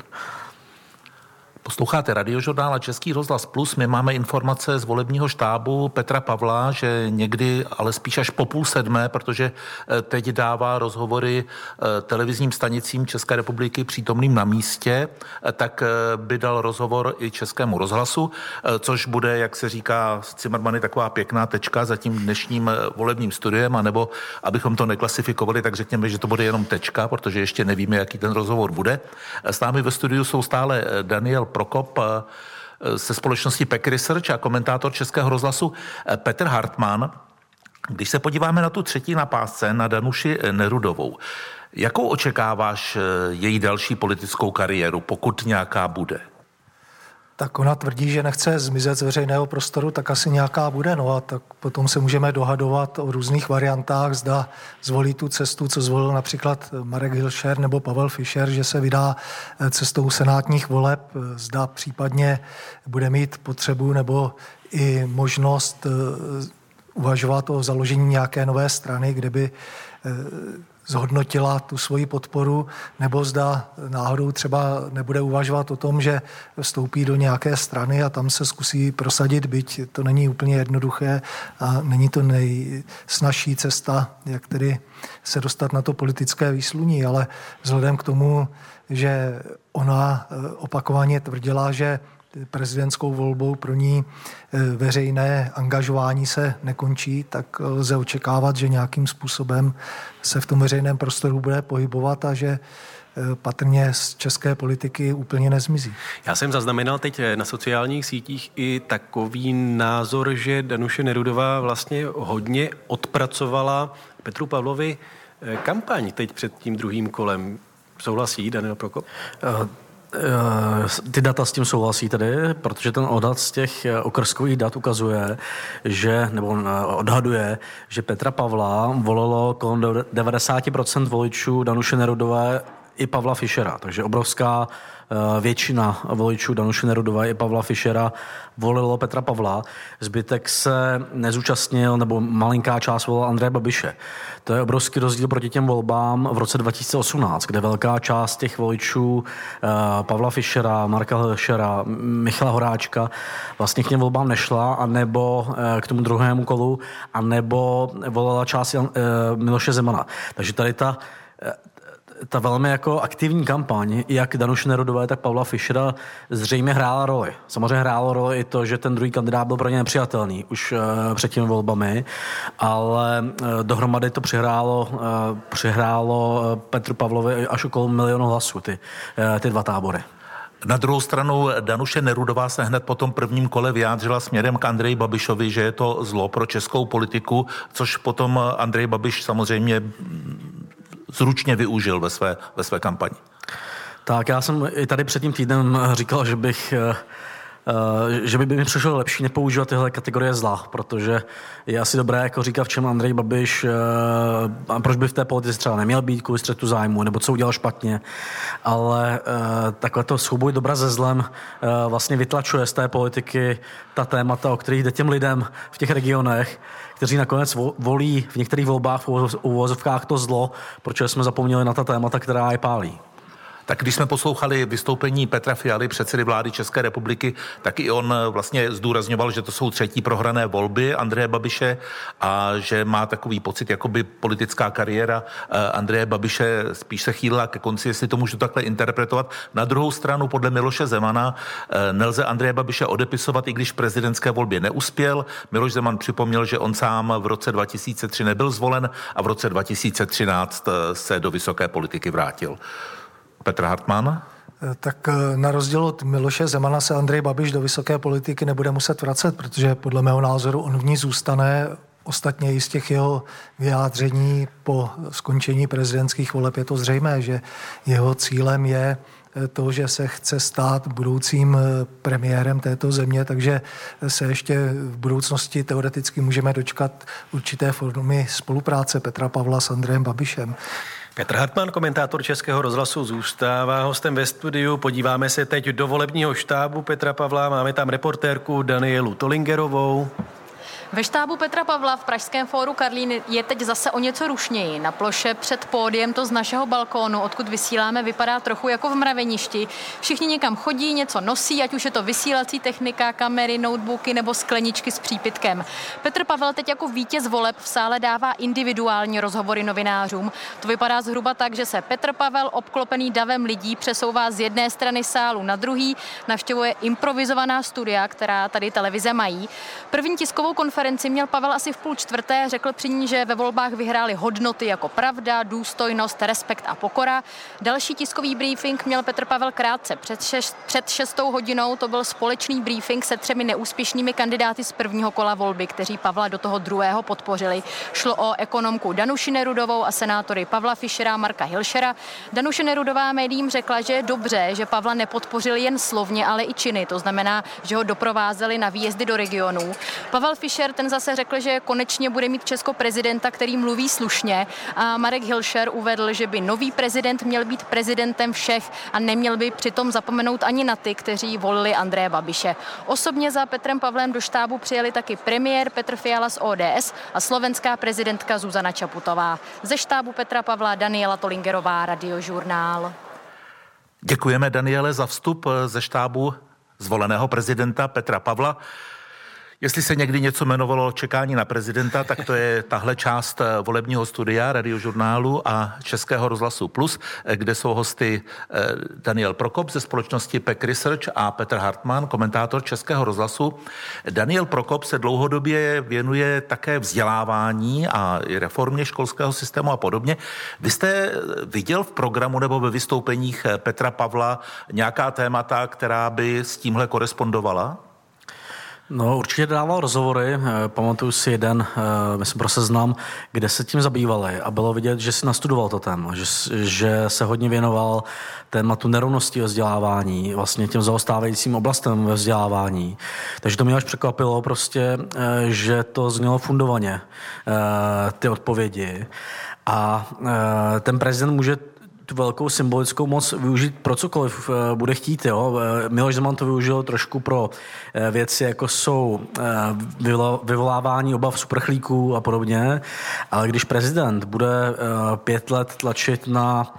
Posloucháte radiožurnál a Český rozhlas Plus. My máme informace z volebního štábu Petra Pavla, že někdy, ale spíš až po půl sedmé, protože eh, teď dává rozhovory eh, televizním stanicím České republiky přítomným na místě, eh, tak by dal rozhovor i Českému rozhlasu, což bude, jak se říká Cimrmany, taková pěkná tečka za tím dnešním volebním studiem, anebo abychom to neklasifikovali, tak řekněme, že to bude jenom tečka, protože ještě nevíme, jaký ten rozhovor bude. S námi ve studiu jsou stále Daniel Prokop eh, ze společnosti PEC Research a komentátor Českého rozhlasu eh, Petr Hartmann. Když se podíváme na tu třetí napásce, na Danuši Nerudovou, jakou očekáváš eh, její další politickou kariéru, pokud nějaká bude? Tak ona tvrdí, že nechce zmizet z veřejného prostoru, tak asi nějaká bude. No a tak potom se můžeme dohadovat o různých variantách, zda zvolí tu cestu, co zvolil například Marek Hilšer nebo Pavel Fischer, že se vydá eh, cestou senátních voleb, zda případně bude mít potřebu nebo i možnost eh, uvažovat o založení nějaké nové strany, kde by eh, zhodnotila tu svoji podporu, nebo zda náhodou třeba nebude uvažovat o tom, že vstoupí do nějaké strany a tam se zkusí prosadit, byť to není úplně jednoduché a není to nejsnažší cesta, jak tedy se dostat na to politické výsluní, ale vzhledem k tomu, že ona eh, opakovaně tvrdila, že prezidentskou volbou pro ní eh, veřejné angažování se nekončí, tak lze očekávat, že nějakým způsobem se v tom veřejném prostoru bude pohybovat a že eh, patrně z české politiky úplně nezmizí. Já jsem zaznamenal teď eh, na sociálních sítích i takový názor, že Danuše Nerudová vlastně hodně odpracovala Petru Pavlovi kampaň teď před tím druhým kolem. Souhlasí Daniel Prokop? Ty data s tím souhlasí tedy, protože ten odhad z těch eh, okrskových dat ukazuje, že, nebo eh, odhaduje, že Petra Pavla volilo kolem 90% voličů Danuše Nerudové i Pavla Fischera, takže obrovská Eh, většina voličů Danuše Nerudové i Pavla Fischera volilo Petra Pavla, zbytek se nezúčastnil, nebo malinká část volila Andreje Babiše. To je obrovský rozdíl proti těm volbám v roce 2018, kde velká část těch voličů eh, Pavla Fischera, Marka Hilšera, Michala Horáčka vlastně k těm volbám nešla, anebo eh, k tomu druhému kolu, anebo volila část Miloše Zemana. Takže tady ta ta velmi jako aktivní kampaň, jak Danuše Nerudové, tak Pavla Fischera zřejmě hrála roli. Samozřejmě hrálo roli i to, že ten druhý kandidát byl pro ně nepřijatelný už uh, před těmi volbami, ale uh, dohromady to přihrálo, uh, přihrálo Petru Pavlovi až okolo milionu hlasů, ty, uh, ty dva tábory. Na druhou stranu Danuše Nerudová se hned po tom prvním kole vyjádřila směrem k Andreji Babišovi, že je to zlo pro českou politiku, což potom Andrej Babiš samozřejmě zručně využil ve své, ve své kampani. Tak já jsem i tady před tím týdnem říkal, že bych Uh, že by mi přišlo lepší nepoužívat tyhle kategorie zla, protože je asi dobré jako říkat, v čem Andrej Babiš, a proč by v té politice třeba neměl být kvůli střetu zájmu, nebo co udělal špatně, ale takhle to souboj dobra se zlem vlastně vytlačuje z té politiky ta témata, o kterých jde těm lidem v těch regionech, kteří nakonec volí v některých volbách v uvozovkách to zlo, protože jsme zapomněli na ta témata, která je pálí. Tak když jsme poslouchali vystoupení Petra Fialy, předsedy vlády České republiky, tak i on vlastně zdůrazňoval, že to jsou třetí prohrané volby Andreje Babiše a že má takový pocit, jako by politická kariéra eh, Andreje Babiše spíš se chýlila ke konci, jestli to můžu takhle interpretovat. Na druhou stranu, podle Miloše Zemana, eh, nelze Andreje Babiše odepisovat, i když v prezidentské volbě neuspěl. Miloš Zeman připomněl, že on sám v roce 2003 nebyl zvolen a v roce 2013 eh, se do vysoké politiky vrátil. Petr Hartmann? Tak na rozdíl od Miloše Zemana se Andrej Babiš do vysoké politiky nebude muset vracet, protože podle mého názoru on v ní zůstane. Ostatně i z těch jeho vyjádření po skončení prezidentských voleb je to zřejmé, že jeho cílem je to, že se chce stát budoucím premiérem této země, takže se ještě v budoucnosti teoreticky můžeme dočkat určité formy spolupráce Petra Pavla s Andrejem Babišem. Petr Hartmann, komentátor Českého rozhlasu, zůstává hostem ve studiu. Podíváme se teď do volebního štábu Petra Pavla. Máme tam reportérku Danielu Tolingerovou. Ve štábu Petra Pavla v Pražském fóru Karlín je teď zase o něco rušněji. Na ploše před pódiem to z našeho balkónu, odkud vysíláme, vypadá trochu jako v mraveništi. Všichni někam chodí, něco nosí, ať už je to vysílací technika, kamery, notebooky nebo skleničky s přípitkem. Petr Pavel teď jako vítěz voleb v sále dává individuální rozhovory novinářům. To vypadá zhruba tak, že se Petr Pavel obklopený davem lidí přesouvá z jedné strany sálu na druhý, navštěvuje improvizovaná studia, která tady televize mají. První tiskovou konferenci konferenci měl Pavel asi v půl čtvrté, řekl při ní, že ve volbách vyhrály hodnoty jako pravda, důstojnost, respekt a pokora. Další tiskový briefing měl Petr Pavel krátce před, šest, před šestou hodinou. To byl společný briefing se třemi neúspěšnými kandidáty z prvního kola volby, kteří Pavla do toho druhého podpořili. Šlo o ekonomku Danuši Nerudovou a senátory Pavla Fischera a Marka Hilšera. Danuše Nerudová médiím řekla, že je dobře, že Pavla nepodpořil jen slovně, ale i činy. To znamená, že ho doprovázeli na výjezdy do regionů. Pavel Fischer ten zase řekl, že konečně bude mít Česko prezidenta, který mluví slušně. A Marek Hilšer uvedl, že by nový prezident měl být prezidentem všech a neměl by přitom zapomenout ani na ty, kteří volili Andreje Babiše. Osobně za Petrem Pavlem do štábu přijeli taky premiér Petr Fiala z ODS a slovenská prezidentka Zuzana Čaputová. Ze štábu Petra Pavla Daniela Tolingerová, Radiožurnál. Děkujeme Daniele za vstup ze štábu zvoleného prezidenta Petra Pavla. Jestli se někdy něco jmenovalo čekání na prezidenta, tak to je tahle část eh, volebního studia radiožurnálu a Českého rozhlasu Plus, eh, kde jsou hosty eh, Daniel Prokop ze společnosti PEC Research a Petr Hartmann, komentátor Českého rozhlasu. Daniel Prokop se dlouhodobě věnuje také vzdělávání a reformě školského systému a podobně. Vy jste viděl v programu nebo ve vystoupeních Petra Pavla nějaká témata, která by s tímhle korespondovala? No, určitě dával rozhovory. Eh, pamatuju si jeden, eh, myslím pro seznam, kde se tím zabývali a bylo vidět, že si nastudoval to téma, že, že se hodně věnoval tématu nerovnosti ve vzdělávání, vlastně těm zaostávajícím oblastem ve vzdělávání. Takže to mě až překvapilo prostě, eh, že to znělo fundovaně, ty odpovědi. A ten prezident může tu velkou symbolickou moc využít pro cokoliv eh, bude chtít. Jo. Eh, Miloš Zeman to využil trošku pro eh, věci, jako jsou vyvolávání obav superchlíků a podobně, ale když prezident bude pět let tlačit na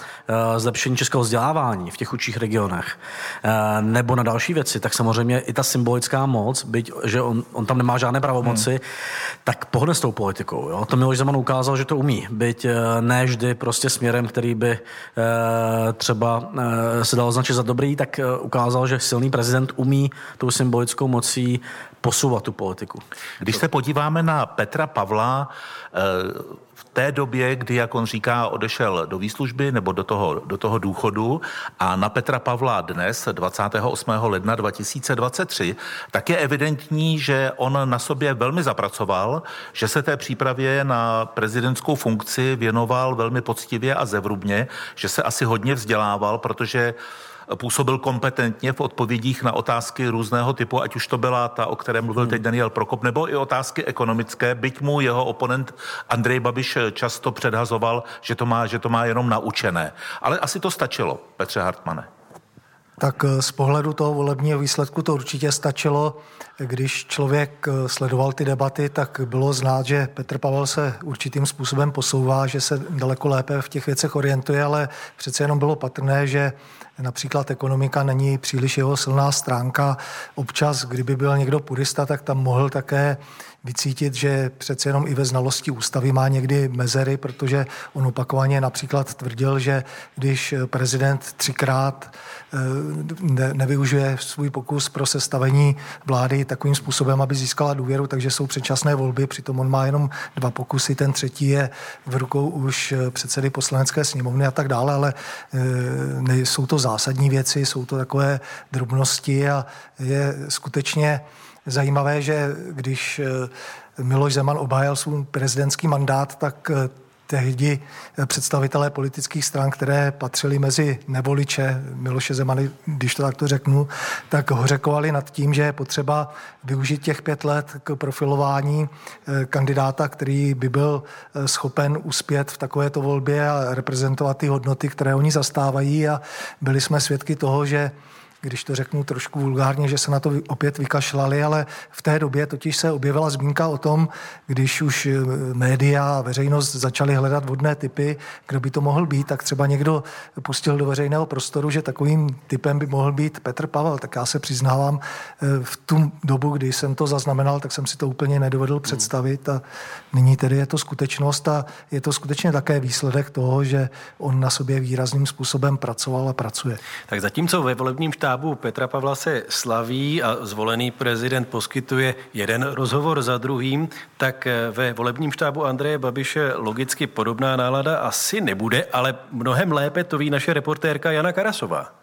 zlepšení českého vzdělávání v těch učích regionech nebo na další věci, tak samozřejmě i ta symbolická moc, byť, že on, on tam nemá žádné pravomoci, hmm. tak pohne s tou politikou. Jo. To Miloš Zeman ukázal, že to umí, byť ne vždy prostě směrem, který by třeba eh, se dal označit za dobrý, tak eh, ukázal, že silný prezident umí tou symbolickou mocí posouvat tu politiku. Když se podíváme na Petra Pavla, té době, kdy, jak on říká, odešel do výslužby nebo do toho, do toho důchodu a na Petra Pavla dnes, 28. ledna 2023, tak je evidentní, že on na sobě velmi zapracoval, že se té přípravě na prezidentskou funkci věnoval velmi poctivě a zevrubně, že se asi hodně vzdělával, protože působil kompetentně v odpovědích na otázky různého typu, ať už to byla ta, o které mluvil teď Daniel Prokop, nebo i otázky ekonomické, byť mu jeho oponent Andrej Babiš často předhazoval, že to má, že to má jenom naučené. Ale asi to stačilo, Petře Hartmane. Tak z pohledu toho volebního výsledku to určitě stačilo. když člověk eh, sledoval ty debaty, tak bylo znát, že Petr Pavel se určitým způsobem posouvá, že se daleko lépe v těch věcech orientuje, ale přece jenom bylo patrné, že Například ekonomika není příliš jeho silná stránka. Občas, kdyby byl někdo purista, tak tam mohl také vycítit, že přece jenom i ve znalosti ústavy má někdy mezery, protože on opakovaně například tvrdil, že když prezident třikrát eh, ne, nevyužije svůj pokus pro sestavení vlády takovým způsobem, aby získala důvěru, takže jsou předčasné volby, přitom on má jenom dva pokusy, ten třetí je v rukou už předsedy poslanecké sněmovny a tak dále, ale eh, jsou to zásadní věci, jsou to takové drobnosti a je skutečně zajímavé, že když eh, Miloš Zeman obhájil svůj prezidentský mandát, tak eh, tehdy eh, představitelé politických stran, které patřili mezi nevoliče Miloše Zemany, když to takto řeknu, tak hořekovali nad tím, že je potřeba využít těch pět let k profilování kandidáta, který by byl schopen uspět v takovéto volbě a reprezentovat ty hodnoty, které oni zastávají. A byli jsme svědky toho, že když to řeknu trošku vulgárně, že se na to opět vykašlali, ale v té době totiž se objevila zmínka o tom, když už eh, média a veřejnost začaly hledat vodné typy, kdo by to mohl být, tak třeba někdo pustil do veřejného prostoru, že takovým typem by mohl být Petr Pavel. Tak já se přiznávám, eh, v tu dobu, kdy jsem to zaznamenal, tak jsem si to úplně nedovedl představit a nyní tedy je to skutečnost a je to skutečně také výsledek toho, že on na sobě výrazným způsobem pracoval a pracuje. Tak zatímco ve volebním štábu štábu Petra Pavla se slaví a zvolený prezident poskytuje jeden rozhovor za druhým, tak ve volebním štábu Andreje Babiše logicky podobná nálada asi nebude, ale mnohem lépe to ví naše reportérka Jana Karasová.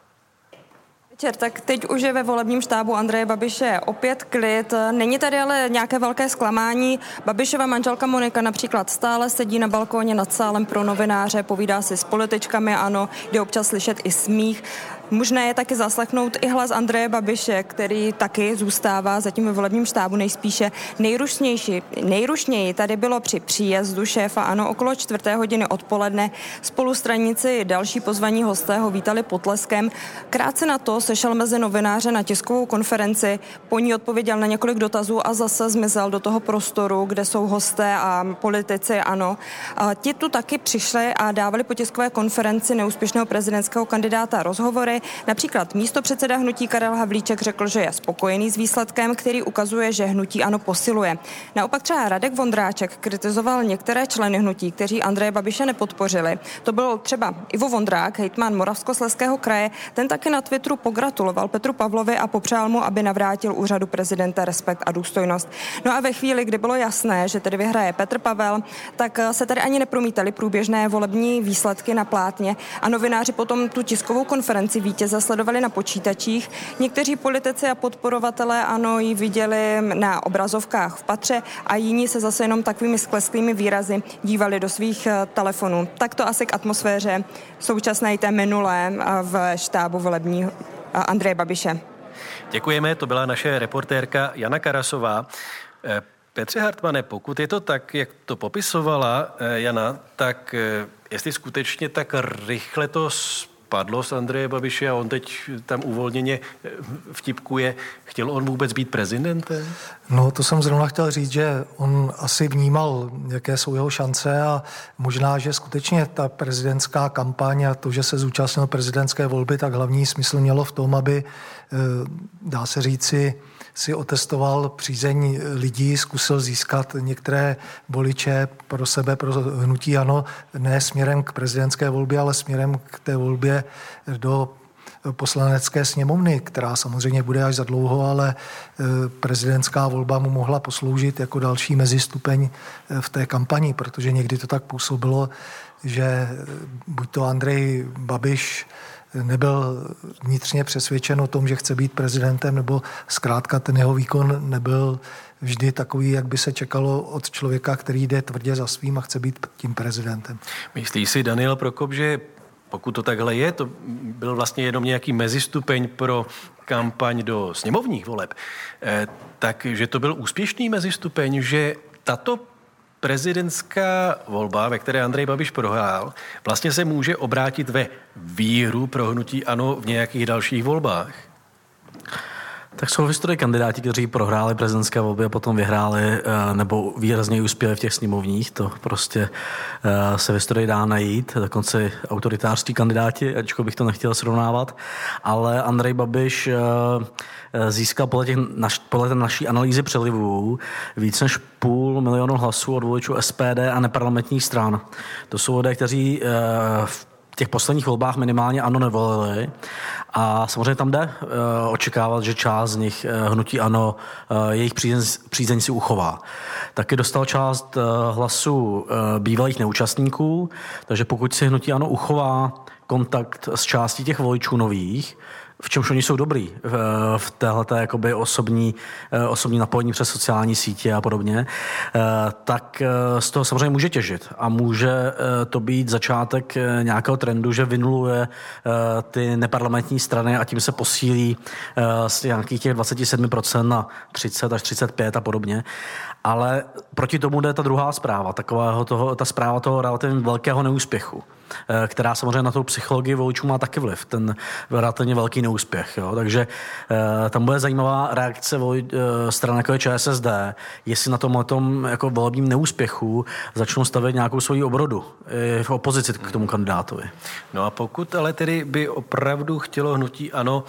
Tak teď už je ve volebním štábu Andreje Babiše opět klid. Není tady ale nějaké velké zklamání. Babišova manželka Monika například stále sedí na balkóně nad sálem pro novináře, povídá si s političkami, ano, jde občas slyšet i smích. Možné je taky zaslechnout i hlas Andreje Babiše, který taky zůstává zatím ve volebním štábu nejspíše nejrušnější. Nejrušněji tady bylo při příjezdu šéfa ANO okolo čtvrté hodiny odpoledne. Spolustranici další pozvaní hosté ho vítali potleskem. Krátce na to sešel mezi novináře na tiskovou konferenci, po ní odpověděl na několik dotazů a zase zmizel do toho prostoru, kde jsou hosté a politici ANO. A ti tu taky přišli a dávali po tiskové konferenci neúspěšného prezidentského kandidáta rozhovory. Například místo předseda hnutí Karel Havlíček řekl, že je spokojený s výsledkem, který ukazuje, že hnutí ano posiluje. Naopak třeba Radek Vondráček kritizoval některé členy hnutí, kteří Andreje Babiše nepodpořili. To byl třeba Ivo Vondrák, hejtman Moravskosleského kraje. Ten taky na Twitteru pogratuloval Petru Pavlovi a popřál mu, aby navrátil úřadu prezidenta respekt a důstojnost. No a ve chvíli, kdy bylo jasné, že tedy vyhraje Petr Pavel, tak se tady ani nepromítali průběžné volební výsledky na plátně a novináři potom tu tiskovou konferenci vítěze sledovali na počítačích. Někteří politici a podporovatelé ano ji viděli na obrazovkách v patře a jiní se zase jenom takovými sklesklými výrazy dívali do svých eh, telefonů. Tak to asi k atmosféře současné té minulé eh, v štábu volební eh, Andreje Babiše. Děkujeme, to byla naše reportérka Jana Karasová. Petře Hartmane, pokud je to tak, jak to popisovala Jana, tak jestli skutečně tak rychle to padlo z Andreje Babiše a on teď tam uvolněně eh, vtipkuje. Chtěl on vůbec být prezidentem? No, to jsem zrovna chtěl říct, že on asi vnímal, jaké jsou jeho šance a možná, že skutečně ta prezidentská kampaň a to, že se zúčastnil prezidentské volby, tak hlavní smysl mělo v tom, aby, eh, dá se říci, si otestoval přízeň lidí, zkusil získat některé voliče pro sebe, pro hnutí ano, ne směrem k prezidentské volbě, ale směrem k té volbě do poslanecké sněmovny, která samozřejmě bude až za dlouho, ale e, prezidentská volba mu mohla posloužit jako další mezistupeň e, v té kampani, protože někdy to tak působilo, že buď to Andrej Babiš nebyl vnitřně přesvědčen o tom, že chce být prezidentem, nebo zkrátka ten jeho výkon nebyl vždy takový, jak by se čekalo od člověka, který jde tvrdě za svým a chce být tím prezidentem. Myslí si Daniel Prokop, že pokud to takhle je, to byl vlastně jenom nějaký mezistupeň pro kampaň do sněmovních voleb, eh, takže to byl úspěšný mezistupeň, že tato prezidentská volba, ve které Andrej Babiš prohrál, vlastně se může obrátit ve výhru pro hnutí ANO v nějakých dalších volbách? Tak jsou v historii kandidáti, kteří prohráli prezidentské volby a potom vyhráli eh, nebo výrazně uspěli v těch sněmovních. To prostě eh, se v historii dá najít, dokonce autoritářští kandidáti, ačkoliv bych to nechtěl srovnávat. Ale Andrej Babiš eh, získal podle, těch podle té naší analýzy přelivů víc než půl milionu hlasů od voličů SPD a neparlamentních stran. To jsou lidé, kteří v těch posledních volbách minimálně ano nevolili. A samozřejmě tam jde uh, očekávat, že část z nich uh, hnutí ano, uh, jejich přízeň, přízeň si uchová. Taky dostal část hlasů bývalých neúčastníků, takže pokud si hnutí ano uchová kontakt s částí těch voličů nových, v čemž oni jsou dobrý v, téhleté jakoby osobní, eh, osobní napojení přes sociální sítě a podobně, eh, tak eh, z toho samozřejmě může těžit a může to být začátek nějakého trendu, že vynuluje ty neparlamentní strany a tím se posílí z nějakých těch 27% na 30 až 35 a podobně. Ale proti tomu jde ta druhá zpráva, takového toho, ta zpráva toho relativně velkého neúspěchu. Eh, která samozřejmě na tu psychologii voličů má taky vliv, ten relativně velký neúspěch. Jo. Takže eh, tam bude zajímavá reakce eh, stran jako je ČSSD, jestli na tom tom jako volebním neúspěchu začnou stavět nějakou svoji obrodu v opozici k tomu kandidátovi. No a pokud ale tedy by opravdu chtělo hnutí ano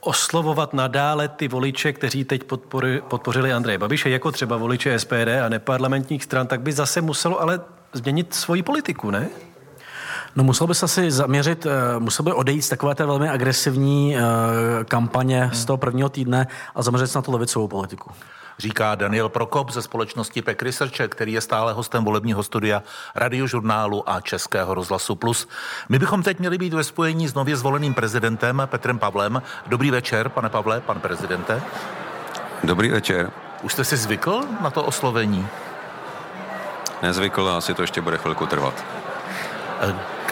oslovovat nadále ty voliče, kteří teď podpory, podpořili Andreje Babiše, jako třeba voliče SPD a neparlamentních stran, tak by zase muselo ale změnit svoji politiku, ne? No musel by se asi zaměřit, eh, musel by odejít z takové té velmi agresivní eh, kampaně z toho prvního týdne a zaměřit se na tu levicovou politiku. Říká Daniel Prokop ze společnosti PEC Research, který je stále hostem volebního studia radiožurnálu a Českého rozhlasu Plus. My bychom teď měli být ve spojení s nově zvoleným prezidentem Petrem Pavlem. Dobrý večer, pane Pavle, pan prezidente. Dobrý večer. Už jste si zvykl na to oslovení? nezvykl a asi to ještě bude chvilku trvat.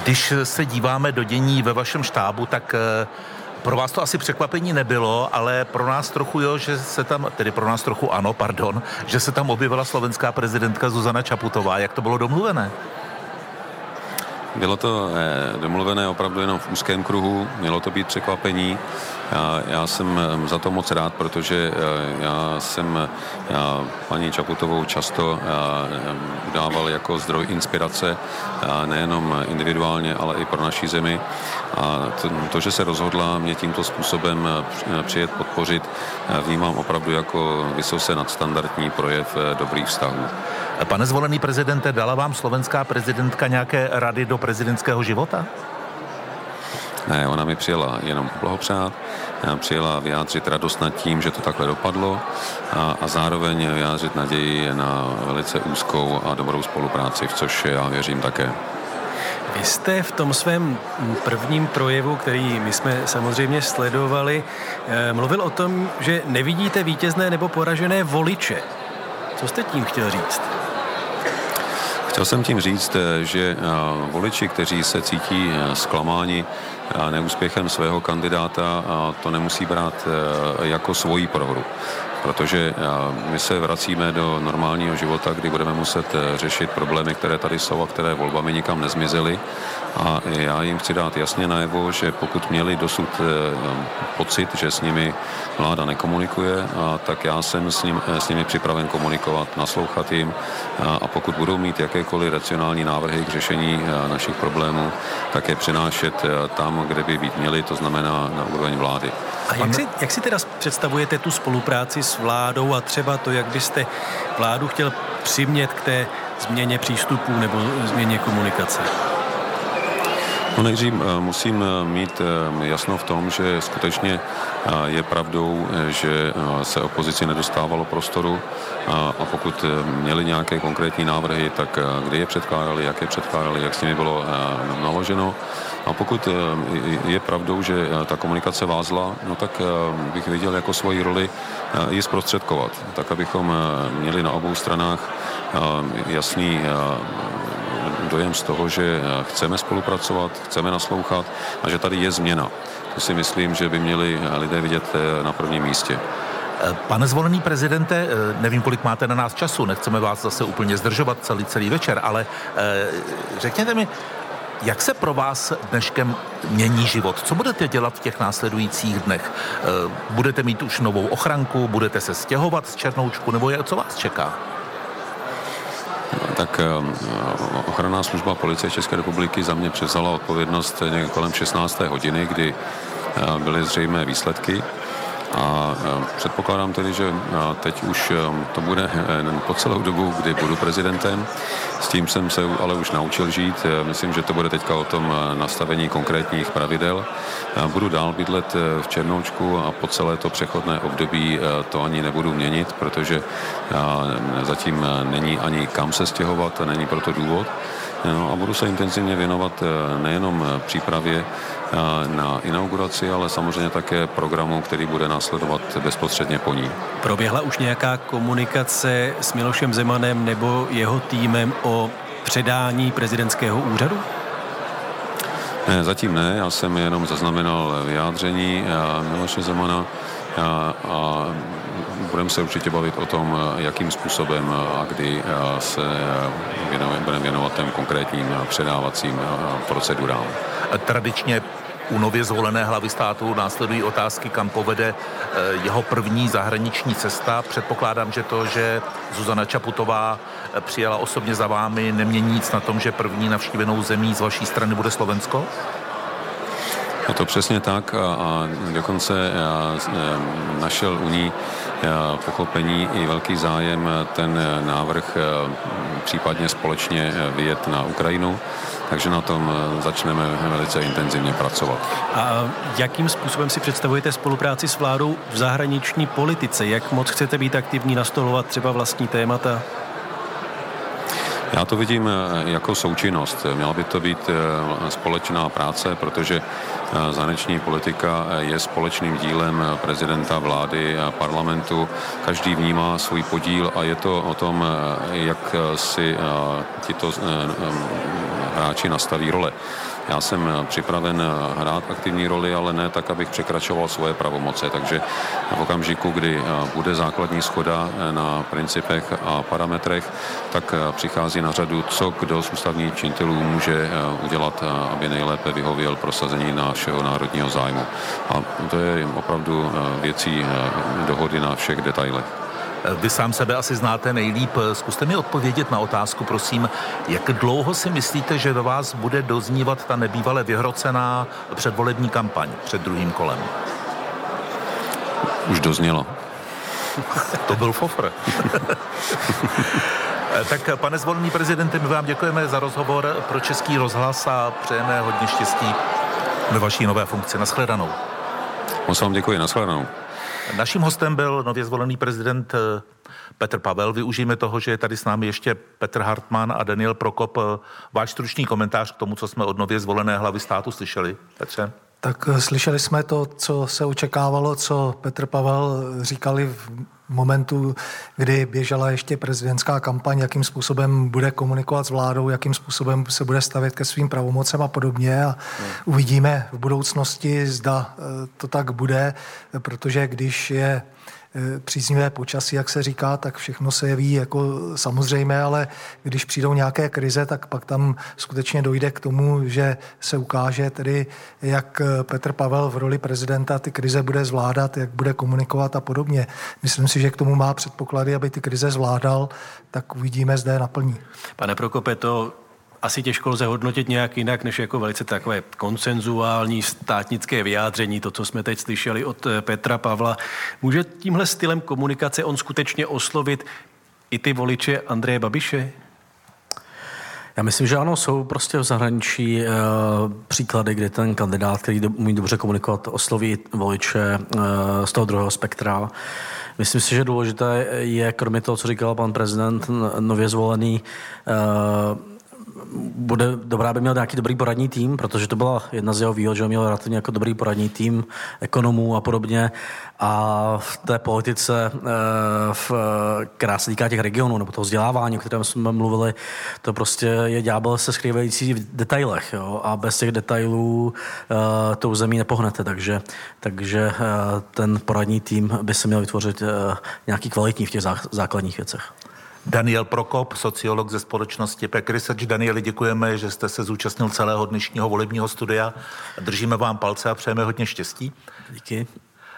Když se díváme do dění ve vašem štábu, tak eh, pro vás to asi překvapení nebylo, ale pro nás trochu jo, že se tam, tedy pro nás trochu ano, pardon, že se tam objevila slovenská prezidentka Zuzana Čaputová. Jak to bylo domluvené? Bylo to eh, domluvené opravdu jenom v úzkém kruhu, mělo to být překvapení. Já, já jsem eh, za to moc rád, protože eh, já jsem já paní Čaputovou často udával jako zdroj inspirace, nejenom individuálně, ale i pro naší zemi. A to, že se rozhodla mě tímto způsobem přijet podpořit, vnímám opravdu jako vysoce nadstandardní projev dobrých vztahů. Pane zvolený prezidente, dala vám slovenská prezidentka nějaké rady do prezidentského života? Ne, ona mi přijela jenom blahopřát, přijela vyjádřit radost nad tím, že to takhle dopadlo a, a zároveň vyjádřit naději na velice úzkou a dobrou spolupráci, v což já věřím také. Vy jste v tom svém prvním projevu, který my jsme samozřejmě sledovali, eh, mluvil o tom, že nevidíte vítězné nebo poražené voliče. Co jste tím chtěl říct? Chtěl jsem tím říct, eh, že eh, voliči, kteří se cítí zklamáni neúspěchem svého kandidáta, to nemusí brát jako svoji prohru protože my se vracíme do normálního života, kdy budeme muset řešit problémy, které tady jsou a které volbami nikam nezmizely. A já jim chci dát jasně najevo, že pokud měli dosud pocit, že s nimi vláda nekomunikuje, tak já jsem s, ním, s nimi připraven komunikovat, naslouchat jim a pokud budou mít jakékoliv racionální návrhy k řešení našich problémů, tak je přenášet tam, kde by být měli, to znamená na úroveň vlády. A jak si, jak si teda představujete tu spolupráci s vládou a třeba to, jak byste vládu chtěl přimět k té změně přístupů nebo změně komunikace? No nejdřív eh, musím eh, mít eh, jasno v tom, že skutečně je pravdou, že se opozici nedostávalo prostoru a pokud měli nějaké konkrétní návrhy, tak kdy je předkládali, jak je předkládali, jak s nimi bylo naloženo. A pokud je pravdou, že ta komunikace vázla, no tak bych viděl jako svoji roli ji zprostředkovat, tak abychom měli na obou stranách jasný dojem z toho, že chceme spolupracovat, chceme naslouchat a že tady je změna. To si myslím, že by měli lidé vidět eh, na prvním místě. Eh, pane zvolený prezidente, eh, nevím, kolik máte na nás času, nechceme vás zase úplně zdržovat celý, celý večer, ale řekněte mi, Jak se pro vás dneškem mění život? Co budete dělat v těch následujících dnech? Eh, budete mít už novou ochranku, budete se stěhovat z Černoučku, nebo je, co vás čeká? Tak ochranná služba policie České republiky za mě převzala odpovědnost kolem 16. hodiny, kdy byly zřejmé výsledky a předpokládám tedy, že teď už to bude e, po celou dobu, kdy budu prezidentem. S tím jsem se ale už naučil žít. E, myslím, že to bude teďka o tom e, nastavení konkrétních pravidel. Budu dál bydlet v Černoučku a po celé to přechodné období to ani nebudu měnit, protože zatím není ani kam se stěhovat, není proto důvod. No, a budu se intenzivně věnovat nejenom přípravě na inauguraci, ale samozřejmě také programu, který bude následovat bezprostředně po ní. Proběhla už nějaká komunikace s Milošem Zemanem nebo jeho týmem o předání prezidentského úřadu? Ne, zatím ne, já jsem jenom zaznamenal vyjádření Miloše Zemana a, a budeme se určitě bavit o tom, jakým způsobem a kdy se budeme věnovat těm konkrétním předávacím procedurám. Tradičně u nově zvolené hlavy státu následují otázky, kam povede eh, jeho první zahraniční cesta. Předpokládám, že to, že Zuzana Čaputová eh, přijela osobně za vámi, nemění nic na tom, že první navštívenou zemí z vaší strany bude Slovensko? Je to přesně tak a, a dokonce já eh, našel u ní pochopení i velký zájem ten návrh případně společně vyjet na Ukrajinu takže na tom eh, začneme velice intenzivně pracovat. A jakým způsobem si představujete spolupráci s vládou v zahraniční politice? Jak moc chcete být aktivní, nastolovat třeba vlastní témata? Já to vidím eh, jako součinnost. Měla by to být eh, společná práce, protože zahraniční politika je společným dílem prezidenta vlády a parlamentu. Každý vnímá svůj podíl a je to o tom, jak si tito hráči nastaví role. Já jsem připraven hrát aktivní roli, ale ne tak, abych překračoval svoje pravomoce. Takže v okamžiku, kdy bude základní schoda na principech a parametrech, tak přichází na řadu, co kdo z ústavních činitelů může udělat, aby nejlépe vyhověl prosazení našeho národního zájmu. A to je opravdu věcí dohody na všech detailech. Vy sám sebe asi znáte nejlíp. Zkuste mi odpovědět na otázku, prosím, jak dlouho si myslíte, že do vás bude doznívat ta nebývale vyhrocená předvolební kampaň před druhým kolem? Už doznělo. to byl fofr. tak pane zvolený prezidenty, my vám děkujeme za rozhovor pro Český rozhlas a přejeme hodně štěstí ve vaší nové funkci. Naschledanou. Moc vám děkuji, naschledanou. Naším hostem byl nově zvolený prezident eh, Petr Pavel. Využijeme toho, že je tady s námi ještě Petr Hartmann a Daniel Prokop. Eh, váš stručný komentář k tomu, co jsme od nově zvolené hlavy státu slyšeli. Petře? Tak eh, slyšeli jsme to, co se očekávalo, co Petr Pavel říkali v momentu, kdy běžela ještě prezidentská kampaň, jakým způsobem bude komunikovat s vládou, jakým způsobem se bude stavět ke svým pravomocem a podobně. A uvidíme v budoucnosti, zda eh, to tak bude, protože když je Eh, příznivé počasí, jak se říká, tak všechno se jeví jako samozřejmé, ale když přijdou nějaké krize, tak pak tam skutečně dojde k tomu, že se ukáže tedy, jak Petr Pavel v roli prezidenta ty krize bude zvládat, jak bude komunikovat a podobně. Myslím si, že k tomu má předpoklady, aby ty krize zvládal, tak uvidíme, zde naplní. Pane Prokope, to asi těžko lze hodnotit nějak jinak, než jako velice takové konsenzuální státnické vyjádření, to, co jsme teď slyšeli od eh, Petra Pavla. Může tímhle stylem komunikace on skutečně oslovit i ty voliče Andreje Babiše? Já myslím, že ano, jsou prostě v zahraničí e, příklady, kde ten kandidát, který do, umí dobře komunikovat, osloví voliče e, z toho druhého spektra. Myslím si, že důležité je, kromě toho, co říkal pan prezident, nově zvolený, e, bude dobrá, aby měl nějaký dobrý poradní tým, protože to byla jedna z jeho výhod, že měl relativně jako dobrý poradní tým ekonomů a podobně. A v té politice, eh, v, která se týká těch regionů nebo toho vzdělávání, o kterém jsme mluvili, to prostě je ďábel se skrývající v detailech. Jo? A bez těch detailů uh, tou zemí nepohnete. Takže, takže ten poradní tým by se měl vytvořit nějaký kvalitní v těch základních věcech. Daniel Prokop, sociolog ze společnosti PEC Research. Danieli, děkujeme, že jste se zúčastnil celého dnešního volebního studia. Držíme vám palce a přejeme hodně štěstí. Díky.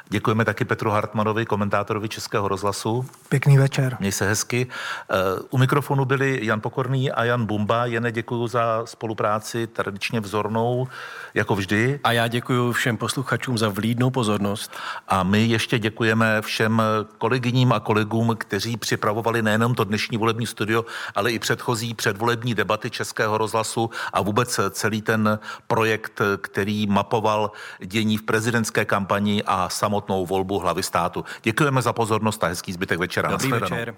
Děkujeme taky Petru Hartmanovi, komentátorovi Českého rozhlasu. Pěkný večer. Měj se hezky. Eh, u mikrofonu byli Jan Pokorný a Jan Bumba. Jene děkuji za spolupráci tradičně vzornou, jako vždy. A já děkuji všem posluchačům za vlídnou pozornost. A my ještě děkujeme všem kolegyním a kolegům, kteří připravovali nejenom to dnešní volební studio, ale i předchozí předvolební debaty Českého rozhlasu a vůbec celý ten projekt, který mapoval dění v prezidentské kampani a samotnou volbu hlavy státu. Děkujeme za pozornost a hezký zbytek večera. Dobrý večer.